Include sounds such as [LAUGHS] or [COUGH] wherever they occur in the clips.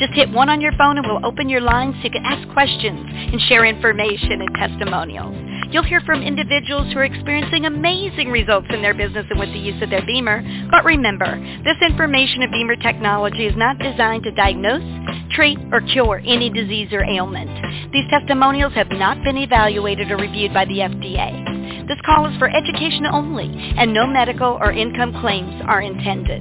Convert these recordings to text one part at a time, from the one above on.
Just hit one on your phone and we'll open your line so you can ask questions and share information and testimonials. You'll hear from individuals who are experiencing amazing results in their business and with the use of their BEMER. But remember, this information of BEMER technology is not designed to diagnose, treat, or cure any disease or ailment. These testimonials have not been evaluated or reviewed by the FDA. This call is for education only, and no medical or income claims are intended.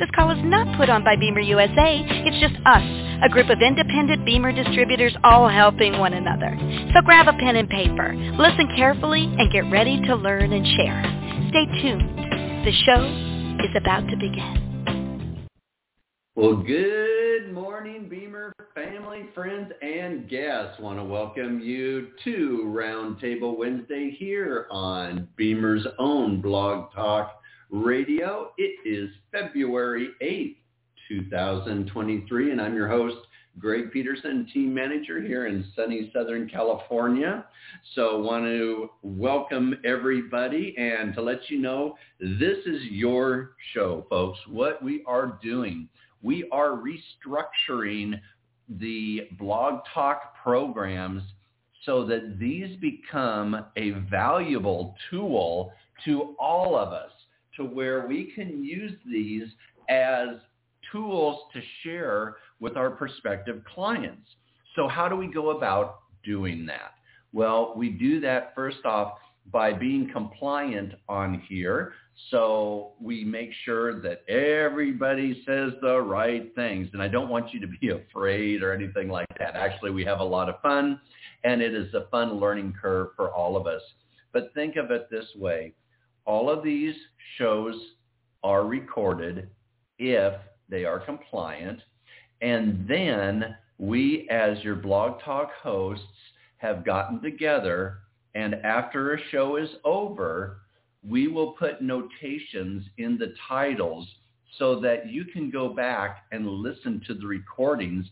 This call is not put on by BEMER USA. It's just us, a group of independent BEMER distributors all helping one another. So grab a pen and paper, listen carefully, and get ready to learn and share. Stay tuned. The show is about to begin. Well, good morning, BEMER family, friends, and guests. Want to welcome you to Roundtable Wednesday here on BEMER's own Blog Talk Radio. It is February 8th, 2023, and I'm your host, Greg Petersen, team manager here in sunny Southern California. So want to welcome everybody and to let you know this is your show, folks. What we are doing, we are restructuring the blog talk programs so that these become a valuable tool to all of us to where we can use these as tools to share with our prospective clients. So how do we go about doing that? Well, we do that first off by being compliant on here. So we make sure that everybody says the right things. And I don't want you to be [LAUGHS] afraid or anything like that. Actually, we have a lot of fun and it is a fun learning curve for all of us. But think of it this way. All of these shows are recorded if they are compliant. And then we, as your blog talk hosts, have gotten together and after a show is over, we will put notations in the titles so that you can go back and listen to the recordings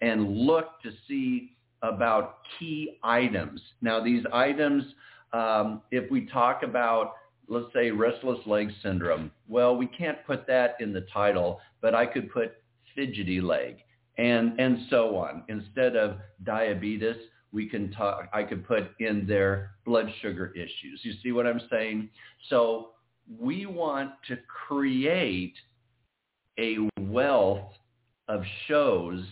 and look to see about key items. Now, these items, um, if we talk about, let's say, restless leg syndrome, well, we can't put that in the title, but I could put fidgety leg and, and so on. Instead of diabetes, we can talk, I could put in their blood sugar issues. You see what I'm saying? So we want to create a wealth of shows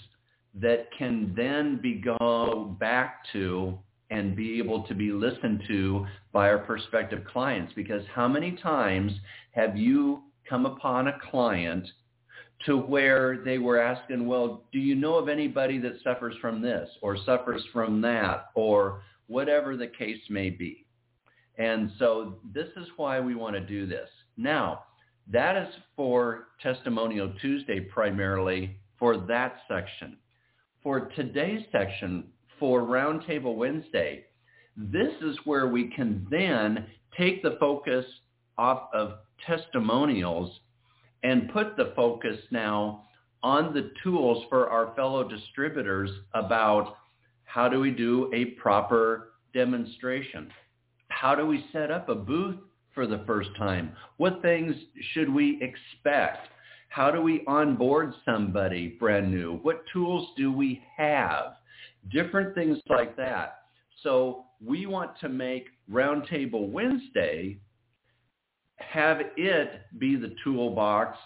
that can then be go back to and be able to be listened to by our prospective clients. Because how many times have you come upon a client to where they were asking, well, do you know of anybody that suffers from this or suffers from that or whatever the case may be? And so this is why we want to do this. Now, that is for Testimonial Tuesday primarily for that section. For today's section, for Roundtable Wednesday, this is where we can then take the focus off of testimonials and put the focus now on the tools for our fellow distributors about how do we do a proper demonstration? How do we set up a booth for the first time? What things should we expect? How do we onboard somebody brand new? What tools do we have? Different things like that. So we want to make Roundtable Wednesday have it be the toolbox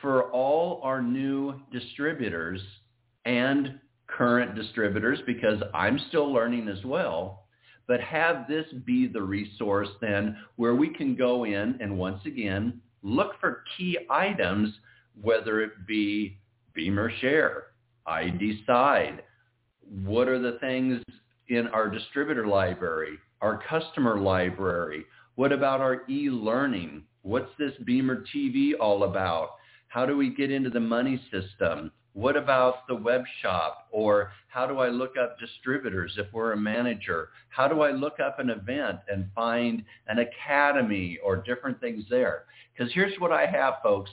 for all our new distributors and current distributors because I'm still learning as well, but have this be the resource then where we can go in and once again look for key items, whether it be BEMER Share, I Decide, what are the things in our distributor library, our customer library, what about our e-learning? What's this BEMER TV all about? How do we get into the money system? What about the web shop? Or how do I look up distributors if we're a manager? How do I look up an event and find an academy or different things there? Because here's what I have, folks.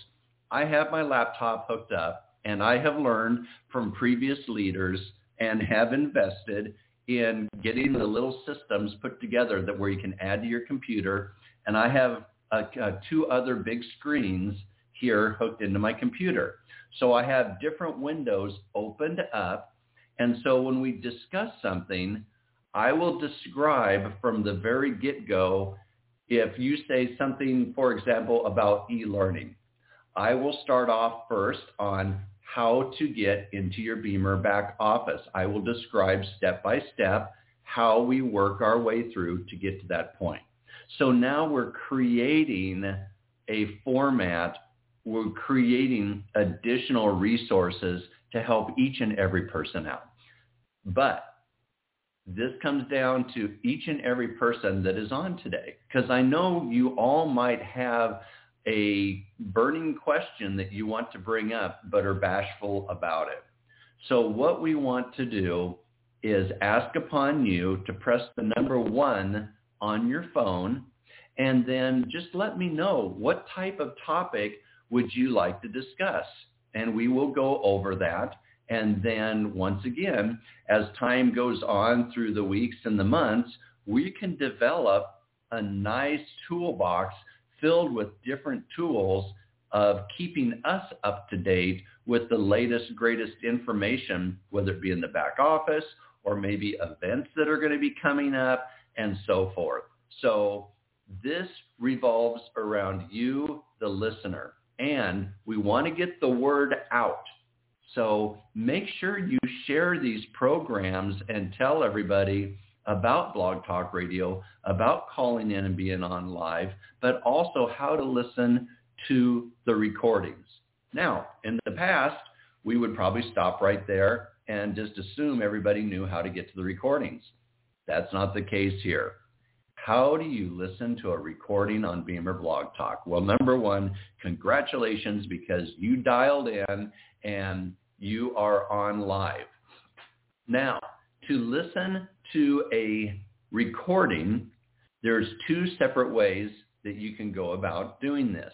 I have my laptop hooked up and I have learned from previous leaders and have invested in getting the little systems put together that where you can add to your computer. And I have uh, uh, two other big screens here hooked into my computer. So I have different windows opened up. And so when we discuss something, I will describe from the very get-go if you say something, for example, about e-learning. I will start off first on how to get into your BEMER back office. I will describe step by step how we work our way through to get to that point. So now we're creating a format, we're creating additional resources to help each and every person out. But this comes down to each and every person that is on today because I know you all might have a burning question that you want to bring up but are bashful about it. So what we want to do is ask upon you to press the number one on your phone and then just let me know what type of topic would you like to discuss and we will go over that and then once again as time goes on through the weeks and the months we can develop a nice toolbox filled with different tools of keeping us up to date with the latest, greatest information, whether it be in the back office or maybe events that are going to be coming up and so forth. So this revolves around you, the listener, and we want to get the word out. So make sure you share these programs and tell everybody about Blog Talk Radio, about calling in and being on live, but also how to listen to the recordings. Now, in the past, we would probably stop right there and just assume everybody knew how to get to the recordings. That's not the case here. How do you listen to a recording on BEMER Blog Talk? Well, number one, congratulations because you dialed in and you are on live. Now, to listen to a recording, there's two separate ways that you can go about doing this.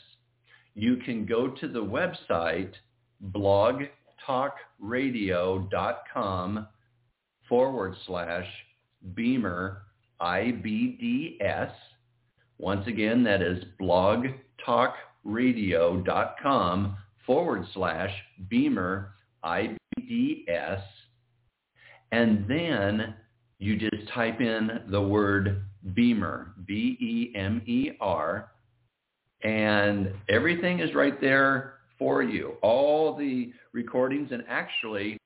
You can go to the website blogtalkradio.com forward slash BEMER IBDS. Once again, that is blogtalkradio.com forward slash BEMER IBDS. And then you just type in the word BEMER, B-E-M-E-R, and everything is right there for you. All the recordings, and actually,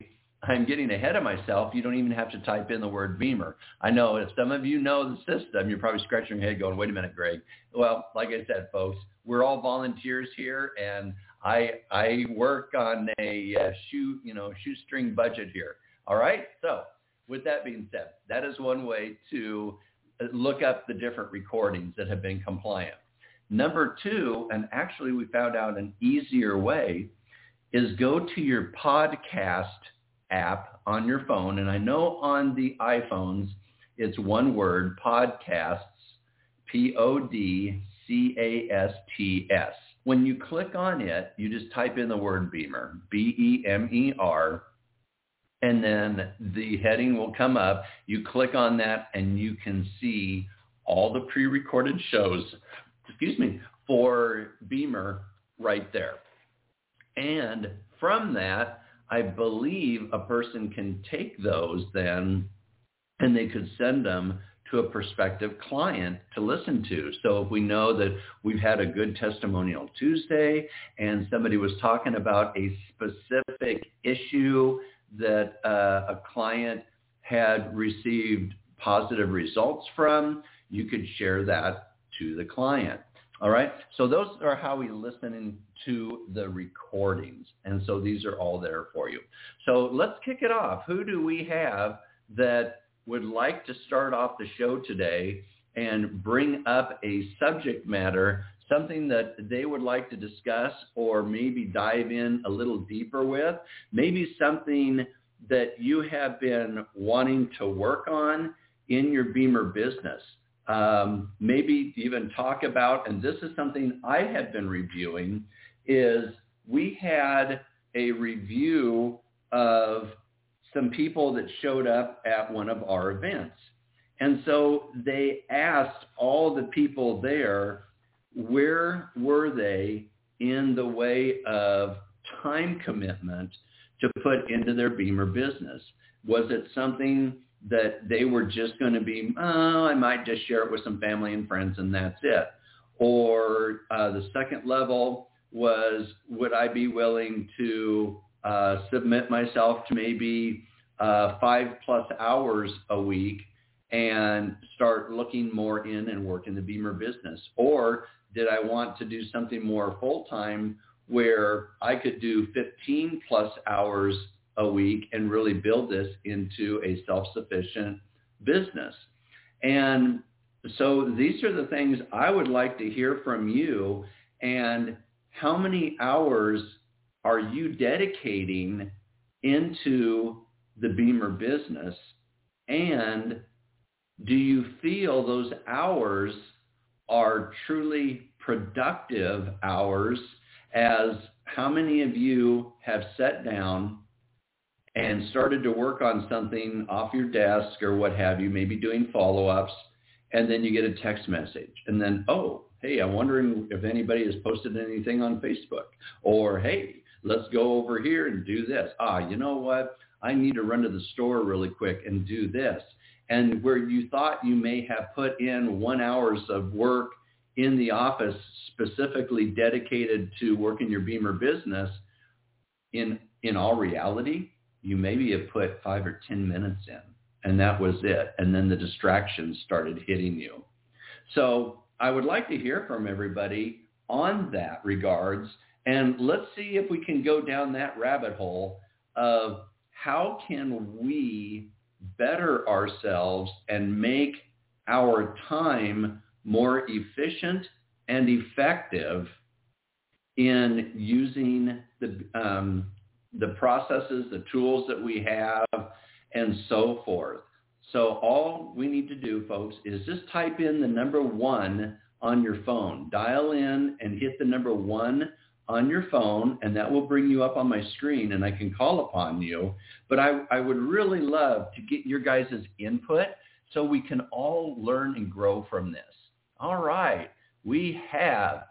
I'm getting ahead of myself. You don't even have to type in the word BEMER. I know if some of you know the system, you're probably scratching your head going, wait a minute, Greg. Well, like I said, folks, we're all volunteers here, and I I work on a uh, shoe you know shoestring budget here. All right, so with that being said, that is one way to uh, look up the different recordings that have been compliant. Number two, and actually we found out an easier way, is go to your podcast app on your phone. And I know on the iPhones, it's one word, podcasts, P-O-D-C-A-S-T-S. When you click on it, you just type in the word BEMER, B-E-M-E-R, and then the heading will come up. You click on that and you can see all the pre-recorded shows, excuse me, for BEMER right there. And from that, I believe a person can take those then and they could send them to a prospective client to listen to. So if we know that we've had a good testimonial Tuesday and somebody was talking about a specific issue that uh, a client had received positive results from, you could share that to the client. All right. So those are how we listen to the recordings. And so these are all there for you. So let's kick it off. Who do we have that would like to start off the show today and bring up a subject matter, something that they would like to discuss or maybe dive in a little deeper with, maybe something that you have been wanting to work on in your BEMER business. Um, maybe even talk about, and this is something I have been reviewing, is we had a review of some people that showed up at one of our events. And so they asked all the people there, where were they in the way of time commitment to put into their BEMER business? Was it something that they were just going to be, oh, I might just share it with some family and friends and that's it? Or uh, the second level was, would I be willing to uh, submit myself to maybe uh, five plus hours a week and start looking more in and work in the BEMER business? Or did I want to do something more full-time where I could do 15 plus hours a week and really build this into a self-sufficient business? And so these are the things I would like to hear from you and how many hours are you dedicating into the BEMER business? And do you feel those hours are truly productive hours as how many of you have sat down and started to work on something off your desk or what have you, maybe doing follow-ups, and then you get a text message. And then, oh, hey, I'm wondering if anybody has posted anything on Facebook. Or, hey, let's go over here and do this. Ah, you know what? I need to run to the store really quick and do this. And where you thought you may have put in one hours of work in the office specifically dedicated to working your BEMER business, in, in all reality, you maybe have put five or 10 minutes in and that was it. And then the distractions started hitting you. So I would like to hear from everybody on that regards. And let's see if we can go down that rabbit hole of how can we better ourselves and make our time more efficient and effective in using the um, the processes, the tools that we have, and so forth. So all we need to do, folks, is just type in the number one on your phone. Dial in and hit the number one on your phone, and that will bring you up on my screen, and I can call upon you. But I, I would really love to get your guys' input so we can all learn and grow from this. All right. We have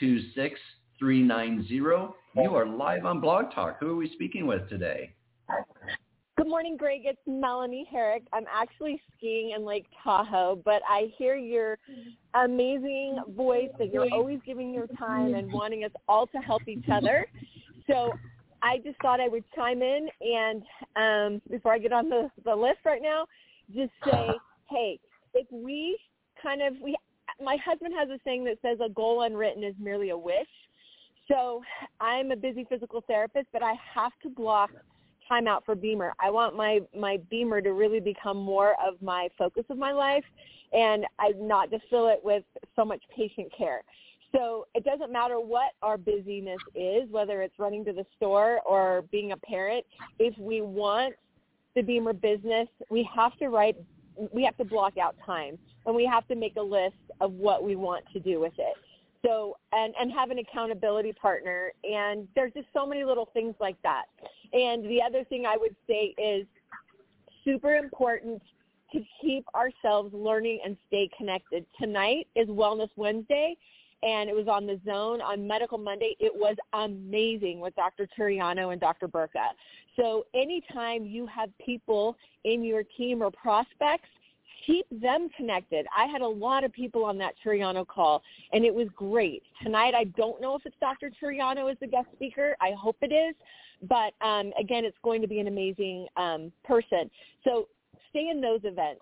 626-390. You are live on Blog Talk. Who are we speaking with today? Good morning, Greg. It's Melanie Herrick. I'm actually skiing in Lake Tahoe, but I hear your amazing voice that you're always giving your time and wanting us all to help each other. So I just thought I would chime in and um, before I get on the, the list right now, just say, hey, if we kind of we my husband has a saying that says a goal unwritten is merely a wish. So I'm a busy physical therapist, but I have to block time out for BEMER. I want my my BEMER to really become more of my focus of my life, and I not just fill it with so much patient care. So it doesn't matter what our busyness is, whether it's running to the store or being a parent. If we want the BEMER business, we have to write, we have to block out time, and we have to make a list of what we want to do with it. So and and have an accountability partner, and there's just so many little things like that. And the other thing I would say is super important to keep ourselves learning and stay connected. Tonight is Wellness Wednesday, and it was on the zone on Medical Monday. It was amazing with Dr. Turiano and Dr. Burka. So anytime you have people in your team or prospects, keep them connected. I had a lot of people on that Turiano call, and it was great. Tonight, I don't know if it's Dr. Turiano as the guest speaker. I hope it is. But um, again, it's going to be an amazing um, person. So stay in those events.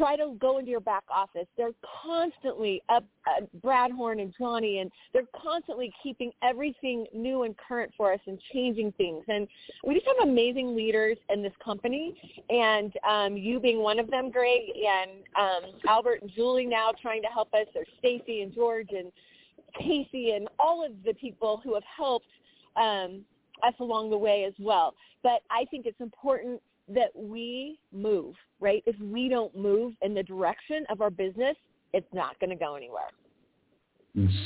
Try to go into your back office. They're constantly up, uh, Brad Horn and Johnny, and they're constantly keeping everything new and current for us and changing things. And we just have amazing leaders in this company, and um, you being one of them, Greg, and um, Albert and Julie now trying to help us. There's Stacy and George and Casey and all of the people who have helped um, us along the way as well. But I think it's important that we move, right? If we don't move in the direction of our business, it's not going to go anywhere.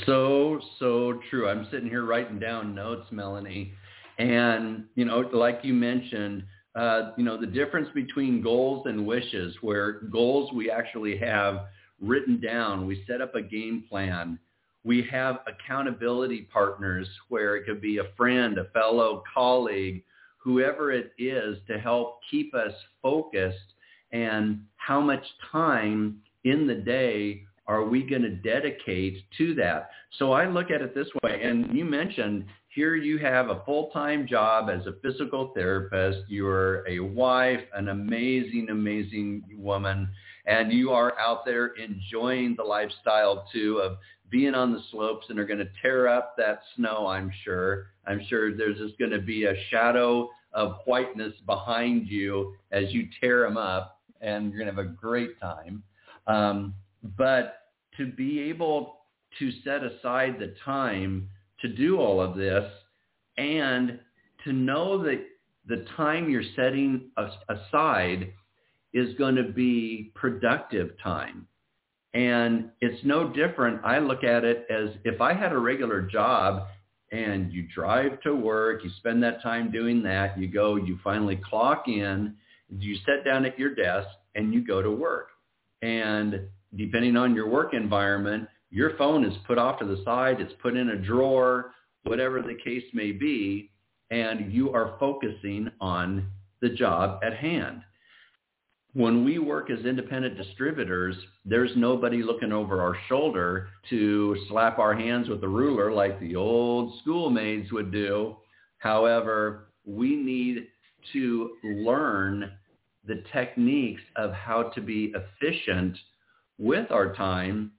So, so true. I'm sitting here writing down notes, Melanie. And, you know, like you mentioned, uh, you know, the difference between goals and wishes, where goals we actually have written down, we set up a game plan. We have accountability partners where it could be a friend, a fellow colleague, whoever it is to help keep us focused and how much time in the day are we going to dedicate to that? So I look at it this way, and you mentioned here you have a full-time job as a physical therapist. You're a wife, an amazing, amazing woman, and you are out there enjoying the lifestyle too of being on the slopes and are going to tear up that snow, I'm sure. I'm sure there's just going to be a shadow of whiteness behind you as you tear them up, and you're going to have a great time. Um, but to be able to set aside the time to do all of this and to know that the time you're setting aside is going to be productive time. And it's no different. I look at it as if I had a regular job and you drive to work, you spend that time doing that, you go, you finally clock in, you sit down at your desk and you go to work. And depending on your work environment, your phone is put off to the side, it's put in a drawer, whatever the case may be, and you are focusing on the job at hand when we work as independent distributors, there's nobody looking over our shoulder to slap our hands with a ruler like the old schoolmaids would do. However, we need to learn the techniques of how to be efficient with our time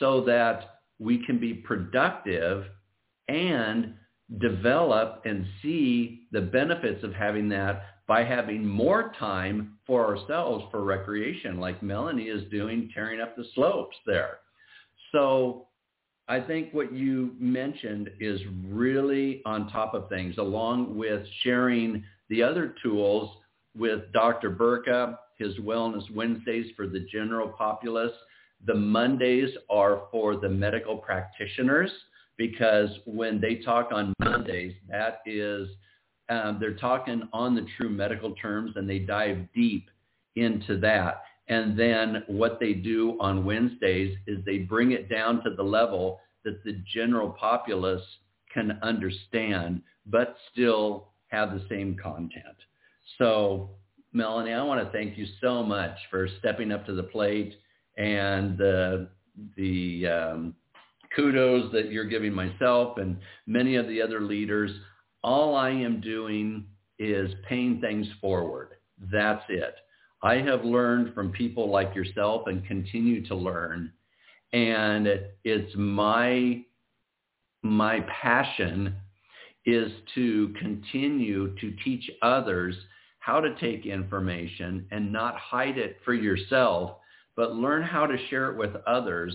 so that we can be productive and develop and see the benefits of having that by having more time for ourselves for recreation, like Melanie is doing, tearing up the slopes there. So I think what you mentioned is really on top of things, along with sharing the other tools with Dr. Burka, his Wellness Wednesdays for the general populace. The Mondays are for the medical practitioners because when they talk on Mondays, that is – um, they're talking on the true medical terms and they dive deep into that. And then what they do on Wednesdays is they bring it down to the level that the general populace can understand, but still have the same content. So Melanie, I want to thank you so much for stepping up to the plate and the, the um, kudos that you're giving myself and many of the other leaders all I am doing is paying things forward. That's it. I have learned from people like yourself and continue to learn. And it's my, my passion is to continue to teach others how to take information and not hide it for yourself, but learn how to share it with others,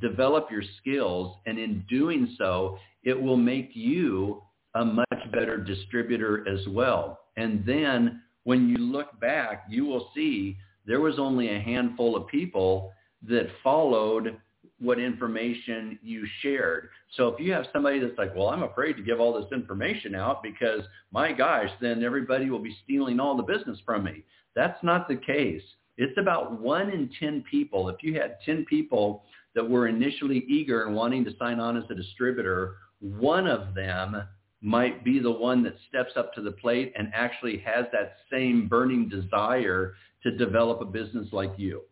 develop your skills, and in doing so, it will make you a much better distributor as well. And then when you look back, you will see there was only a handful of people that followed what information you shared. So if you have somebody that's like, well, I'm afraid to give all this information out because my gosh, then everybody will be stealing all the business from me. That's not the case. It's about one in 10 people. If you had 10 people that were initially eager and wanting to sign on as a distributor, one of them might be the one that steps up to the plate and actually has that same burning desire to develop a business like you.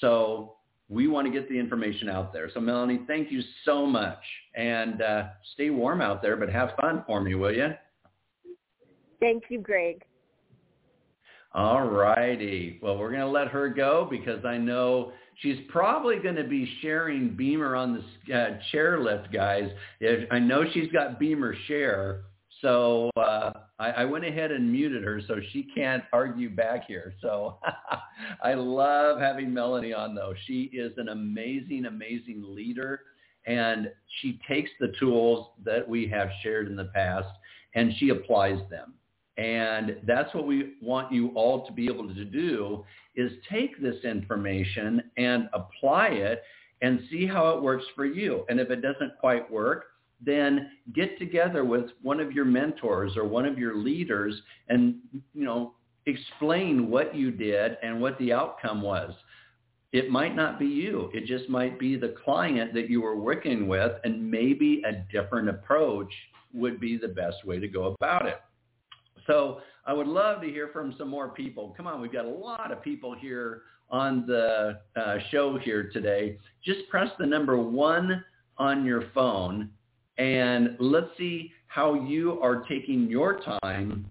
So we want to get the information out there. So Melanie, thank you so much. And uh, stay warm out there, but have fun for me, will you? Thank you, Greg. All righty. Well, we're going to let her go because I know she's probably going to be sharing BEMER on the uh, chairlift, guys. I know she's got BEMER share. So uh, I, I went ahead and muted her so she can't argue back here. So [LAUGHS] I love having Melanie on though. She is an amazing, amazing leader and she takes the tools that we have shared in the past and she applies them. And that's what we want you all to be able to do is take this information and apply it and see how it works for you. And if it doesn't quite work, then get together with one of your mentors or one of your leaders and, you know, explain what you did and what the outcome was. It might not be you. It just might be the client that you were working with and maybe a different approach would be the best way to go about it. So I would love to hear from some more people. Come on, we've got a lot of people here on the uh, show here today. Just press the number one on your phone and let's see how you are taking your time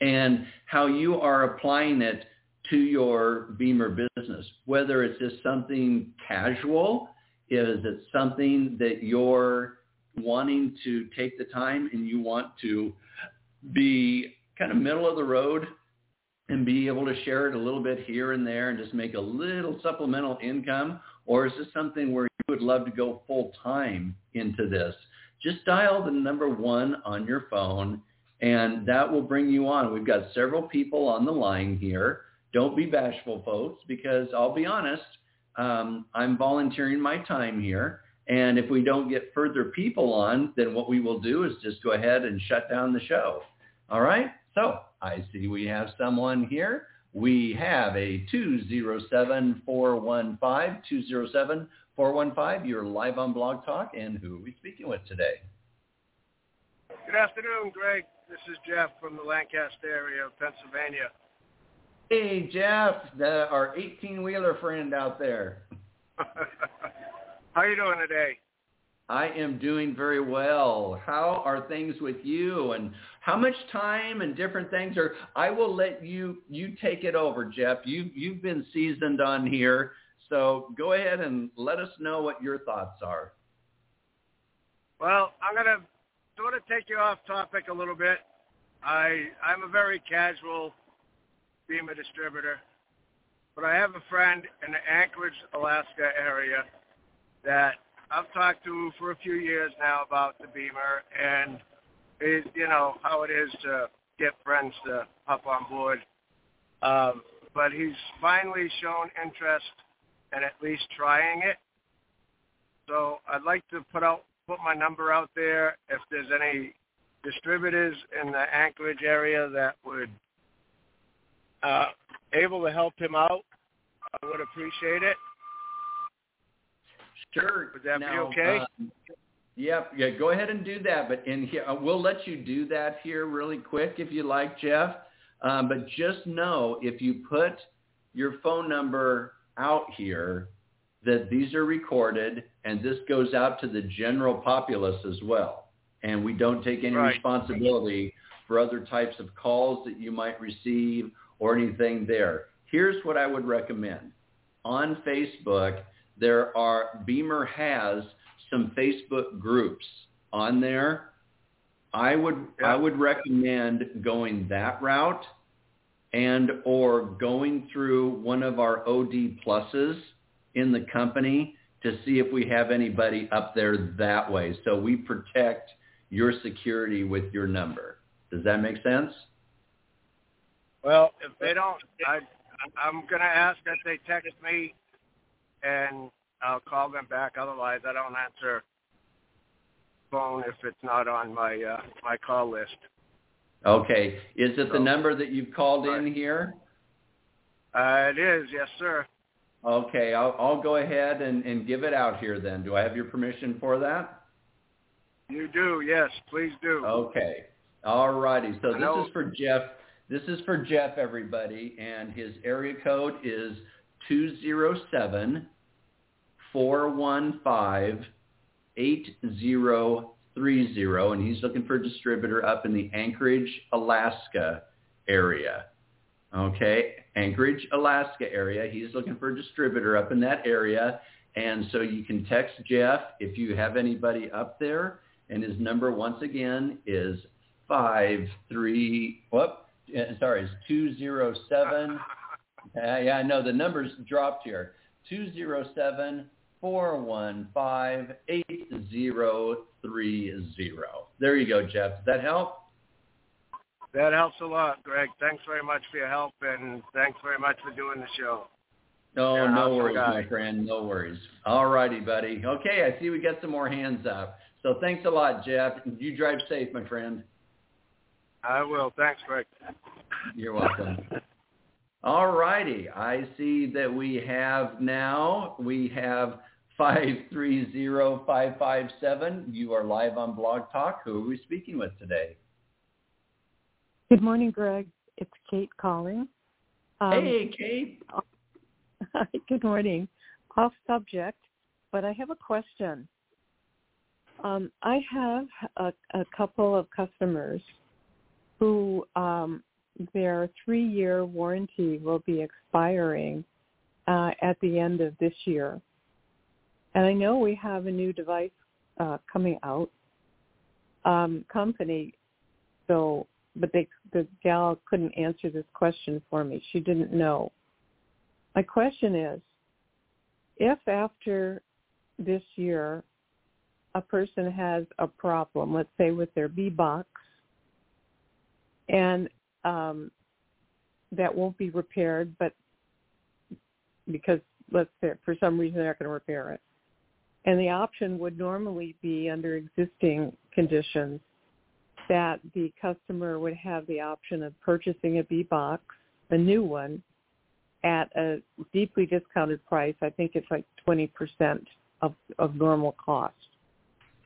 and how you are applying it to your BEMER business, whether it's just something casual, is it something that you're wanting to take the time and you want to be kind of middle of the road and be able to share it a little bit here and there and just make a little supplemental income? Or is this something where you would love to go full time into this? just dial the number one on your phone and that will bring you on. We've got several people on the line here. Don't be bashful, folks, because I'll be honest, um, I'm volunteering my time here. And if we don't get further people on, then what we will do is just go ahead and shut down the show. All right? So I see we have someone here. We have a 207-415, 207 415, you're live on Blog Talk, and who are we speaking with today? Good afternoon, Greg. This is Jeff from the Lancaster area of Pennsylvania. Hey, Jeff, the, our 18-wheeler friend out there. [LAUGHS] How are you doing today? I am doing very well. How are things with you and how much time and different things are I will let you you take it over, Jeff. You you've been seasoned on here so go ahead and let us know what your thoughts are. Well, I'm going to sort of take you off topic a little bit. I I'm a very casual BEMER distributor, but I have a friend in the Anchorage, Alaska area that I've talked to for a few years now about the BEMER, and it, you know how it is to get friends to hop on board. Um, but he's finally shown interest and at least trying it. So I'd like to put out put my number out there if there's any distributors in the Anchorage area that would uh, able to help him out. I would appreciate it. Sure. Would that now, be okay? Um, yep. Yeah. Go ahead and do that. But in here, we'll let you do that here really quick if you like, Jeff. Um, but just know if you put your phone number out here that these are recorded and this goes out to the general populace as well. And we don't take any right. responsibility for other types of calls that you might receive or anything there. Here's what I would recommend. On Facebook, there are, BEMER has some Facebook groups on there. I would, yeah. I would recommend going that route and or going through one of our OD pluses in the company to see if we have anybody up there that way. So we protect your security with your number. Does that make sense? Well, if they don't, I, I'm going to ask that they text me, and I'll call them back. Otherwise, I don't answer phone if it's not on my uh, my call list. Okay. Is it the number that you've called in here? Uh, it is, yes, sir. Okay, I'll, I'll go ahead and, and give it out here then. Do I have your permission for that? You do, yes. Please do. Okay. All righty. So this is for Jeff. This is for Jeff, everybody, and his area code is two zero seven four one five eight zero 30, and he's looking for a distributor up in the Anchorage, Alaska area. Okay, Anchorage, Alaska area. He's looking for a distributor up in that area. And so you can text Jeff if you have anybody up there. And his number once again is five three. Whoop, sorry, it's two zero seven. Uh, yeah, I know the numbers dropped here. Two zero seven four one five eight zero three zero. There you go, Jeff. Does that help? That helps a lot, Greg. Thanks very much for your help, and thanks very much for doing the show. No, no worries, my friend. No worries. All righty, buddy. Okay, I see we got some more hands up. So thanks a lot, Jeff. You drive safe, my friend. I will. Thanks, Greg. You're welcome. All righty. I see that we have now, we have [LAUGHS] 530557. You are live on Blog Talk. Who are we speaking with today? Good morning, Greg. It's Kate calling. Um, hey, Kate. [LAUGHS] Good morning. Off subject, but I have a question. Um, I have a, a couple of customers who um, their three-year warranty will be expiring uh, at the end of this year. And I know we have a new device uh, coming out um, company, so but they, the gal couldn't answer this question for me. She didn't know. My question is, if after this year a person has a problem, let's say with their B box, and um, that won't be repaired, but because let's say for some reason they're not going to repair it, and the option would normally be under existing conditions that the customer would have the option of purchasing a B box, a new one, at a deeply discounted price. I think it's like twenty percent of of normal cost.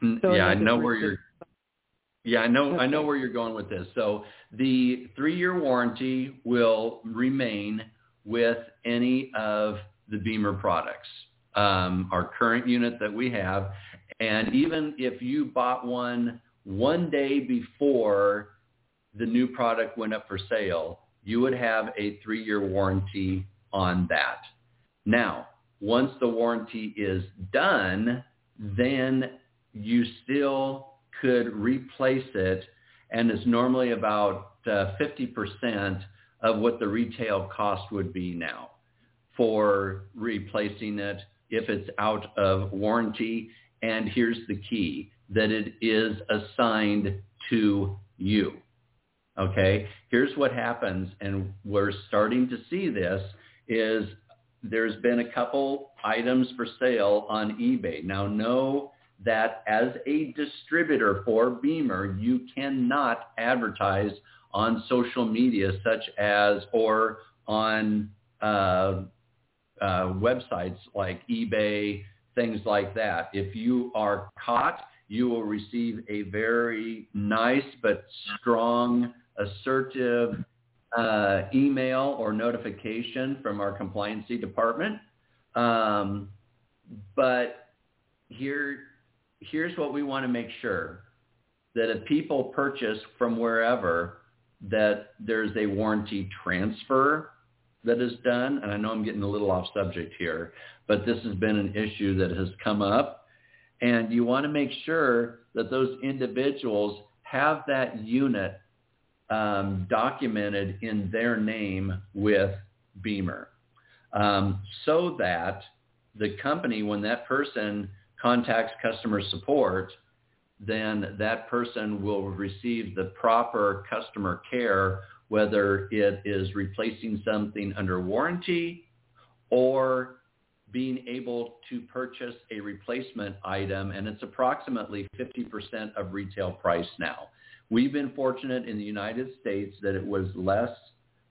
Mm, So yeah, I know where you're. Yeah, I know. I know where you're going with this. So the three-year warranty will remain with any of the BEMER products, um, our current unit that we have, and even if you bought one one day before the new product went up for sale, you would have a three-year warranty on that. Now, once the warranty is done, then you still could replace it, and is normally about uh, 50% of what the retail cost would be now for replacing it if it's out of warranty. And here's the key, that it is assigned to you. Okay, here's what happens, and we're starting to see this, is there's been a couple items for sale on eBay. Now know that as a distributor for BEMER, you cannot advertise on social media such as or on uh, uh, websites like eBay, things like that. If you are caught, you will receive a very nice but strong, assertive uh, email or notification from our compliancy department. Um, but here, here's what we want to make sure that if people purchase from wherever, that there's a warranty transfer that is done. And I know I'm getting a little off subject here, but this has been an issue that has come up. And you want to make sure that those individuals have that unit um, documented in their name with BEMER um, so that the company, when that person contacts customer support, then that person will receive the proper customer care, whether it is replacing something under warranty or being able to purchase a replacement item, and it's approximately 50% of retail price now. We've been fortunate in the United States that it was less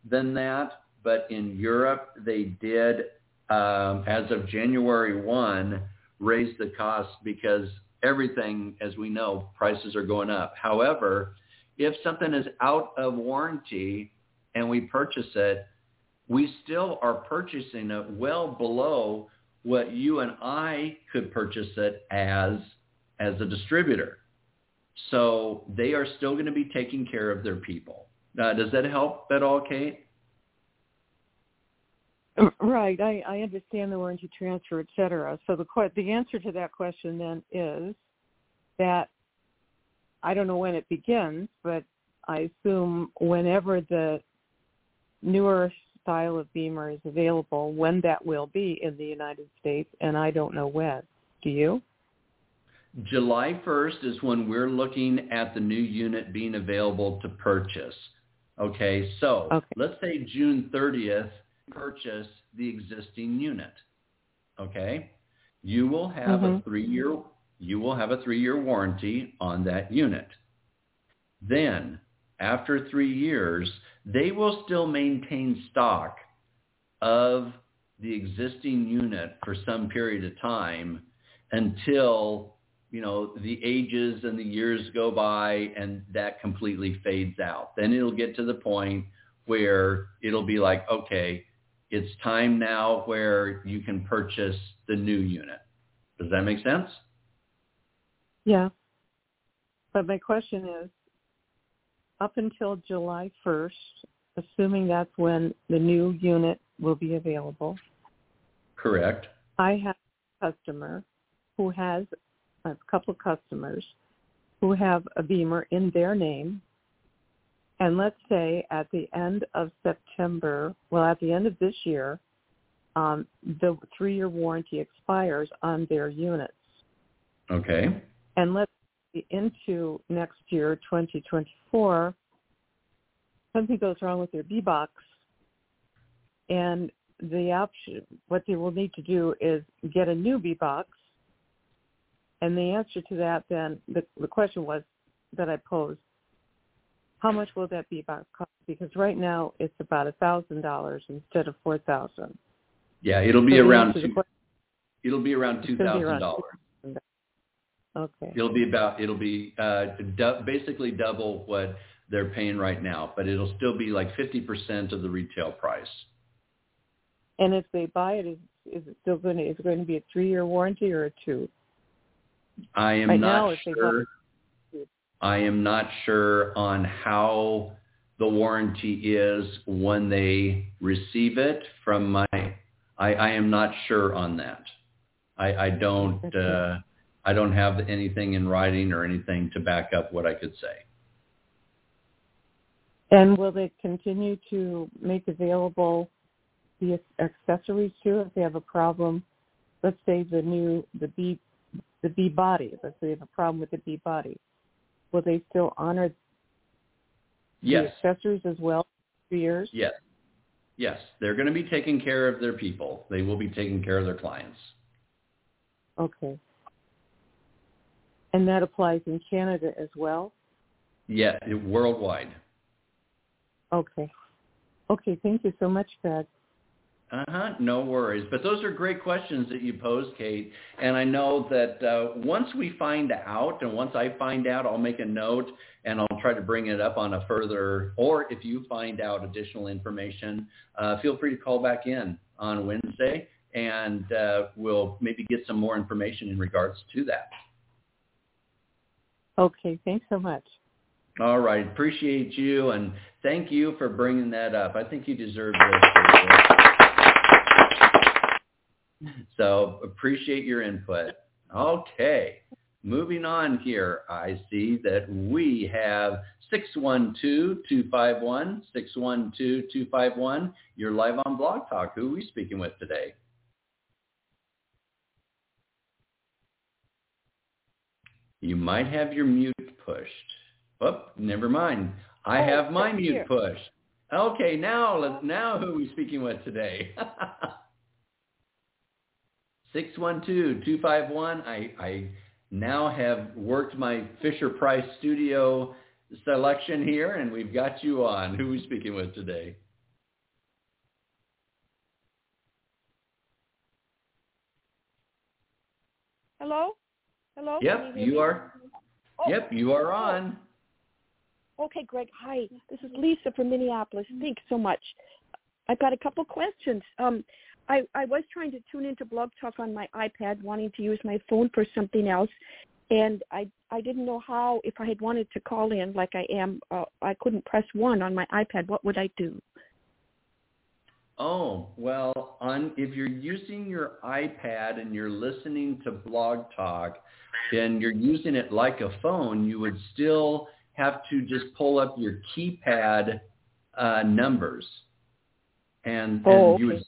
than that, but in Europe they did, um, as of January 1, raise the cost because everything, as we know, prices are going up. However, if something is out of warranty and we purchase it, we still are purchasing it well below what you and I could purchase it as as a distributor. So they are still going to be taking care of their people. Does that help at all, Kate? Right. I, I understand the warranty transfer, et cetera. So the the answer to that question then is that I don't know when it begins, but I assume whenever the newer style of BEMER is available, when that will be in the United States, and I don't know when. Do you? July 1st is when we're looking at the new unit being available to purchase. Okay, so okay. let's say June 30th purchase the existing unit. Okay? You will have mm-hmm. a 3-year you will have a 3-year warranty on that unit. Then, after 3 years, they will still maintain stock of the existing unit for some period of time until you know the ages and the years go by and that completely fades out then it'll get to the point where it'll be like okay it's time now where you can purchase the new unit. Does that make sense? Yeah. But my question is, up until July 1st, assuming that's when the new unit will be available. Correct. I have a customer who has a couple of customers who have a BEMER in their name and let's say at the end of September, well, at the end of this year, um, the three-year warranty expires on their units. Okay. And let's into next year, 2024, something goes wrong with their B-Box, and the option, what they will need to do is get a new B-Box. And the answer to that then, the, the question was that I posed, how much will that be about cost? Because right now it's about a thousand dollars instead of four thousand. Yeah, it'll be so around two, it'll be around two thousand dollars. Okay. It'll be about it'll be uh, du- basically double what they're paying right now, but it'll still be like fifty percent of the retail price. And if they buy it, is is it still going to is it going to be a three year warranty or a two? I am right not now, sure. I am not sure on how the warranty is when they receive it from my, I, I am not sure on that. I, I don't, uh, I don't have anything in writing or anything to back up what I could say. And will they continue to make available the accessories too if they have a problem? Let's say the new, the B, the B body. Let's say they have a problem with the B body will they still honor yes. the accessories as well for years? Yes. Yes. They're going to be taking care of their people. They will be taking care of their clients. Okay. And that applies in Canada as well? Yeah, worldwide. Okay. Okay, thank you so much, Fred. Uh-huh, no worries. But those are great questions that you posed, Kate. And I know that uh, once we find out, and once I find out, I'll make a note and I'll try to bring it up on a further, or if you find out additional information, uh, feel free to call back in on Wednesday and uh, we'll maybe get some more information in regards to that. Okay, thanks so much. All right, appreciate you and thank you for bringing that up. I think you deserve this. So appreciate your input. Okay. Moving on here, I see that we have 612-251, 612-251. You're live on Blog Talk. Who are we speaking with today? You might have your mute pushed. Oh, never mind. I oh, have my mute pushed. Okay, now now who are we speaking with today? [LAUGHS] 612-251. I, I now have worked my Fisher Price studio selection here, and we've got you on. Who are we speaking with today? Hello? Hello? Yep, you, you are. Oh. Yep, you are on. Okay, Greg. Hi. This is Lisa from Minneapolis. Thanks so much. I've got a couple questions. Um, I, I was trying to tune into Blog Talk on my iPad, wanting to use my phone for something else, and I I didn't know how. If I had wanted to call in like I am, uh, I couldn't press one on my iPad. What would I do? Oh, well, on if you're using your iPad and you're listening to Blog Talk and you're using it like a phone, you would still have to just pull up your keypad uh, numbers, and, and Oh, you okay. would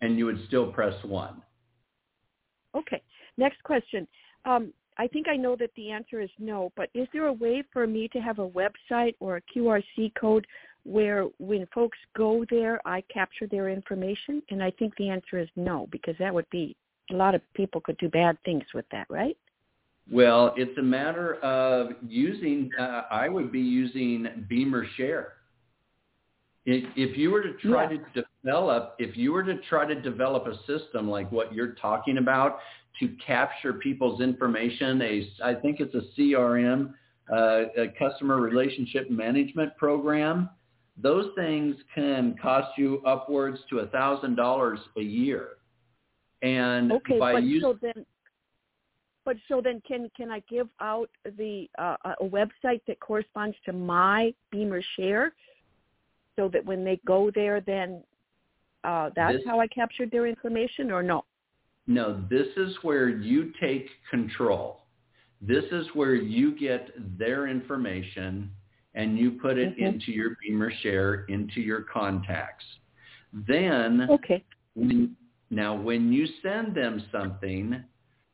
and you would still press one. Okay. Next question. Um, I think I know that the answer is no, but is there a way for me to have a website or a QRC code where when folks go there, I capture their information? And I think the answer is no, because that would be a lot of people could do bad things with that, right? Well, it's a matter of using. Uh, I would be using BEMER Share. If, if you were to try Yeah. to develop, if you were to try to develop a system like what you're talking about to capture people's information, a I think it's a CRM, uh, a customer relationship management program. Those things can cost you upwards to a thousand dollars a year. And Okay, by but using so then, but so then, can can I give out the uh, a website that corresponds to my BEMER Share, so that when they go there, then uh, that's This- how I captured their information, or no? No, this is where you take control. This is where you get their information and you put it Mhm. into your BEMER share, into your contacts. Then Okay. when, now when you send them something,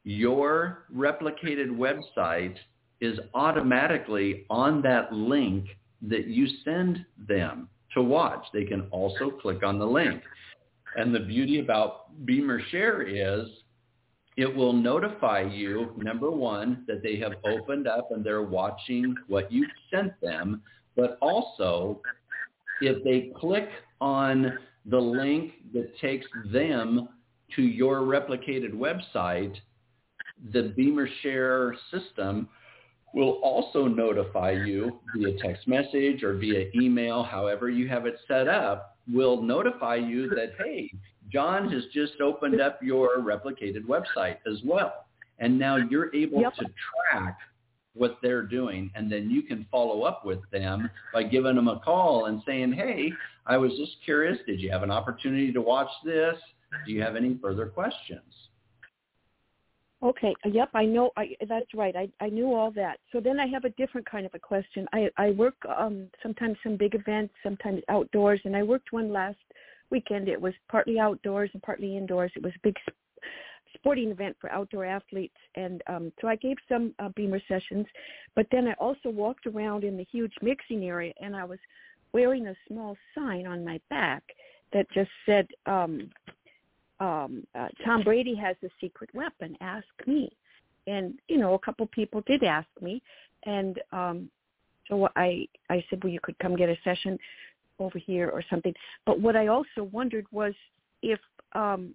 your replicated website is automatically on that link that you send them to watch. They can also click on the link. And the beauty about BEMER Share is it will notify you, number one, that they have opened up and they're watching what you've sent them, but also if they click on the link that takes them to your replicated website, the BEMER Share system will also notify you via text message or via email, however you have it set up, will notify you that, hey, John has just opened up your replicated website as well. And now you're able Yep. to track what they're doing and then you can follow up with them by giving them a call and saying, hey, I was just curious, did you have an opportunity to watch this? Do you have any further questions? Okay. Yep. I know. I that's right. I I knew all that. So then I have a different kind of a question. I I work um sometimes some big events, sometimes outdoors, and I worked one last weekend. It was partly outdoors and partly indoors. It was a big sp- sporting event for outdoor athletes, and um so I gave some uh, BEMER sessions, but then I also walked around in the huge mixing area, and I was wearing a small sign on my back that just said um um, uh, Tom Brady has a secret weapon. Ask me. And you know, a couple people did ask me, and um, so I I said, well, you could come get a session over here or something. But what I also wondered was if um,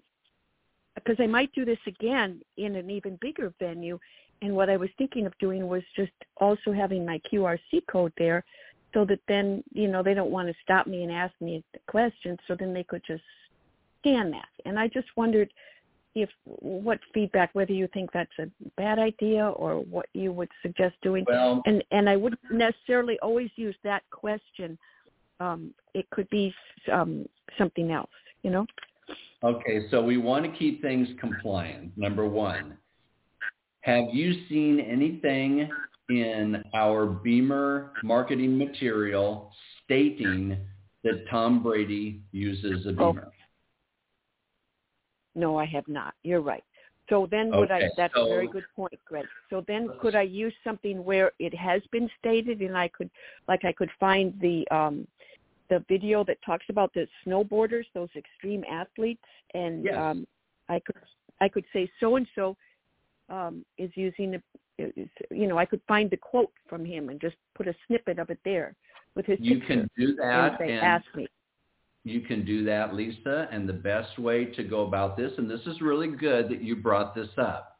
because I might do this again in an even bigger venue, and what I was thinking of doing was just also having my QRC code there, so that then you know they don't want to stop me and ask me the questions, so then they could just scan that. And I just wondered if what feedback, whether you think that's a bad idea or what you would suggest doing. Well, And and I wouldn't necessarily always use that question. Um, it could be um, something else, you know. Okay, so we want to keep things compliant. Number one, have you seen anything in our BEMER marketing material stating that Tom Brady uses a Oh. No, I have not. You're right. So then would I Okay, that's a very good point, Greg. So then could I use something where it has been stated and I could like I could find the um the video that talks about the snowboarders, those extreme athletes and Yes. um I could I could say so and so um is using a is, you know, I could find the quote from him and just put a snippet of it there with his You can do and that say and ask me. You can do that, Lisa, and the best way to go about this, and this is really good that you brought this up.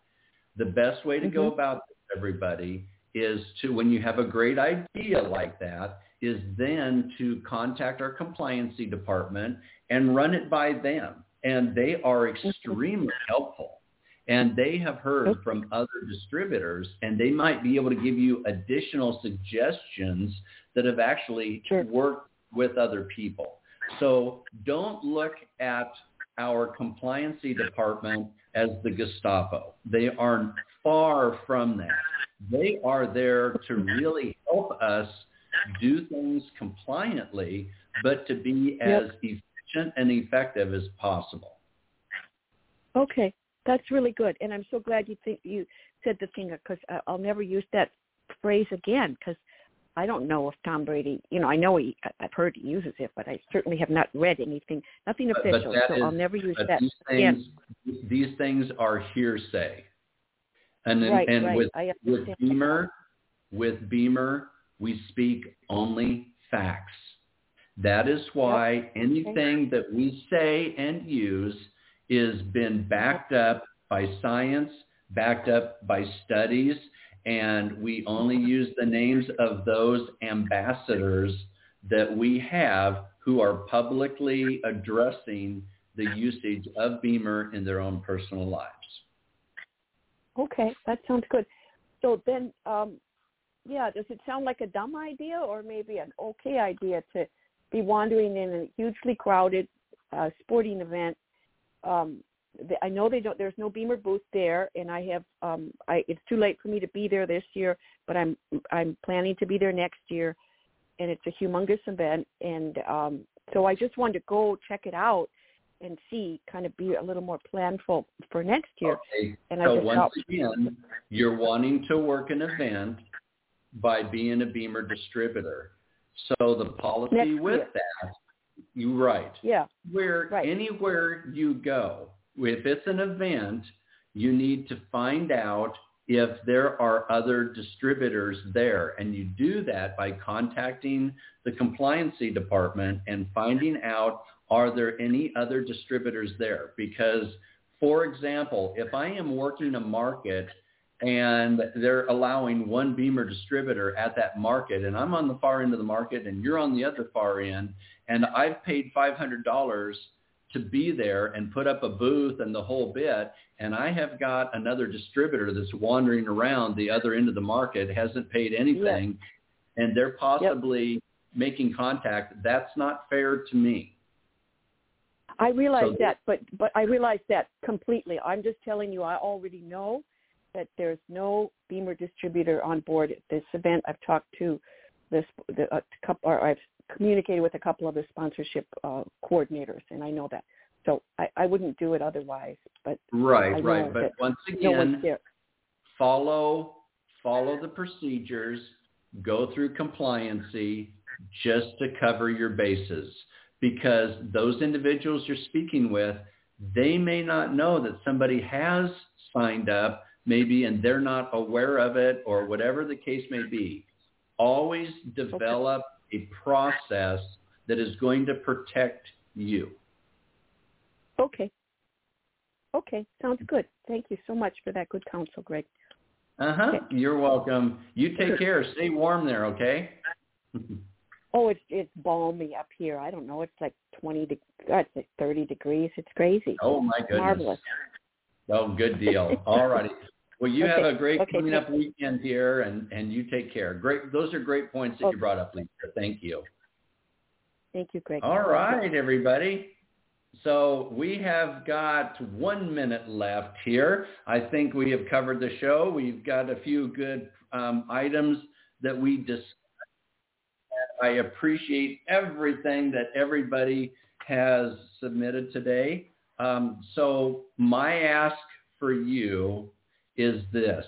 The best way to go Mhm. about this, everybody, is to, when you have a great idea like that, is then to contact our compliancy department and run it by them. And they are extremely helpful. And they have heard from other distributors, and they might be able to give you additional suggestions that have actually Sure. worked with other people. So don't look at our compliancy department as the Gestapo. They are far from that. They are there to really help us do things compliantly, but to be as Yep. efficient and effective as possible. Okay, that's really good, and I'm so glad you think you said the thing because uh, I'll never use that phrase again because I don't know if Tom Brady. You know, I know he. I- I've heard he uses it, but I certainly have not read anything, nothing But- but official. that so is- I'll never use that these again. these things are hearsay. And then, Right, and right. with with. BEMER, with BEMER, we speak only facts. That is why anything that we say and use is been backed up by science, backed up by studies, and we only use the names of those ambassadors that we have who are publicly addressing the usage of BEMER in their own personal lives. Okay, that sounds good. So then, um, yeah, does it sound like a dumb idea or maybe an okay idea to be wandering in a hugely crowded uh, sporting event? Um, I know they don't. There's no BEMER booth there, and I have. Um, I it's too late for me to be there this year, but I'm I'm planning to be there next year, and it's a humongous event, and um, so I just wanted to go check it out and see, kind of be a little more planful for next year. Okay. And I So just once thought- again, you're wanting to work an event by being a BEMER distributor. So the policy Next with year. that, you right. Yeah. Where Right. anywhere you go, if it's an event, you need to find out if there are other distributors there. And you do that by contacting the compliancy department and finding out are there any other distributors there? Because, for example, if I am working a market and they're allowing one BEMER distributor at that market and I'm on the far end of the market and you're on the other far end and I've paid $500 to be there and put up a booth and the whole bit and I have got another distributor that's wandering around the other end of the market, hasn't paid anything, and they're possibly making contact, that's not fair to me. I realize So- that, but but I realize that completely. I'm just telling you, I already know that there's no BEMER distributor on board at this event. I've talked to this the uh, couple, or I've communicated with a couple of the sponsorship uh, coordinators, and I know that. So I, I wouldn't do it otherwise. But Right, right. But once again, there. follow follow the procedures, go through compliancy just to cover your bases because those individuals you're speaking with, they may not know that somebody has signed up maybe and they're not aware of it or whatever the case may be. Always develop a process that is going to protect you. Okay. Okay, sounds good. Thank you so much for that good counsel, Greg. Uh-huh. Okay. You're welcome. You take care. Stay warm there, okay? [LAUGHS] Oh, it's it's balmy up here. I don't know. It's like twenty. De- God, it's like thirty degrees. It's crazy. Oh my goodness. Marvelous. Oh, good deal. All righty. [LAUGHS] Well, you have a great Okay, cleanup weekend here, and and you take care. Great. Those are great points that Okay. you brought up, Lisa. Thank you. Thank you, Greg. All right, everybody. So we have got one minute left here. I think we have covered the show. We've got a few good um, items that we discussed. I appreciate everything that everybody has submitted today. Um, so my ask for you is this.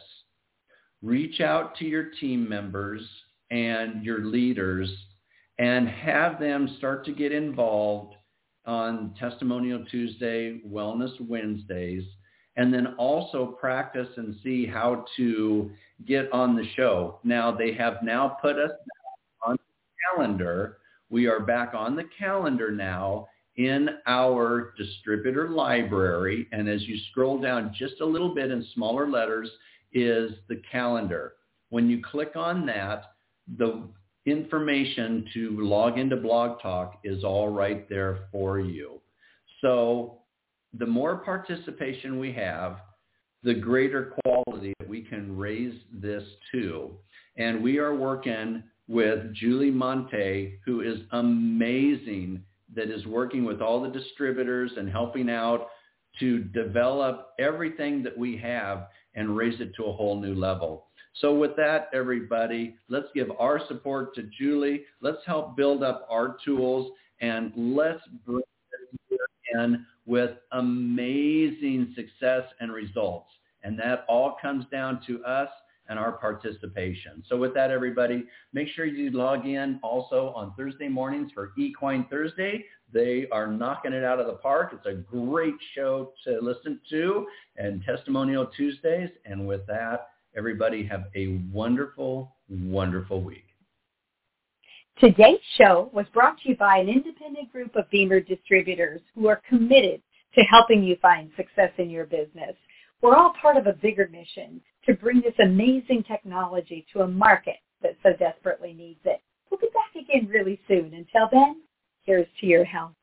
Reach out to your team members and your leaders and have them start to get involved on Testimonial Tuesday, Wellness Wednesdays, and then also practice and see how to get on the show. Now, they have now put us on the calendar. We are back on the calendar now in our distributor library. And as you scroll down just a little bit in smaller letters is the calendar. When you click on that, the information to log into Blog Talk is all right there for you. So the more participation we have, the greater quality that we can raise this to. And we are working with Julie Monte, who is amazing that is working with all the distributors and helping out to develop everything that we have and raise it to a whole new level. So with that, everybody, let's give our support to Julie. Let's help build up our tools and let's bring this in with amazing success and results. And that all comes down to us and our participation. So with that, everybody, make sure you log in also on Thursday mornings for Equine Thursday. They are knocking it out of the park. It's a great show to listen to and Testimonial Tuesdays. And with that, everybody have a wonderful, wonderful week. Today's show was brought to you by an independent group of BEMER distributors who are committed to helping you find success in your business. We're all part of a bigger mission to bring this amazing technology to a market that so desperately needs it. We'll be back again really soon. Until then, here's to your health.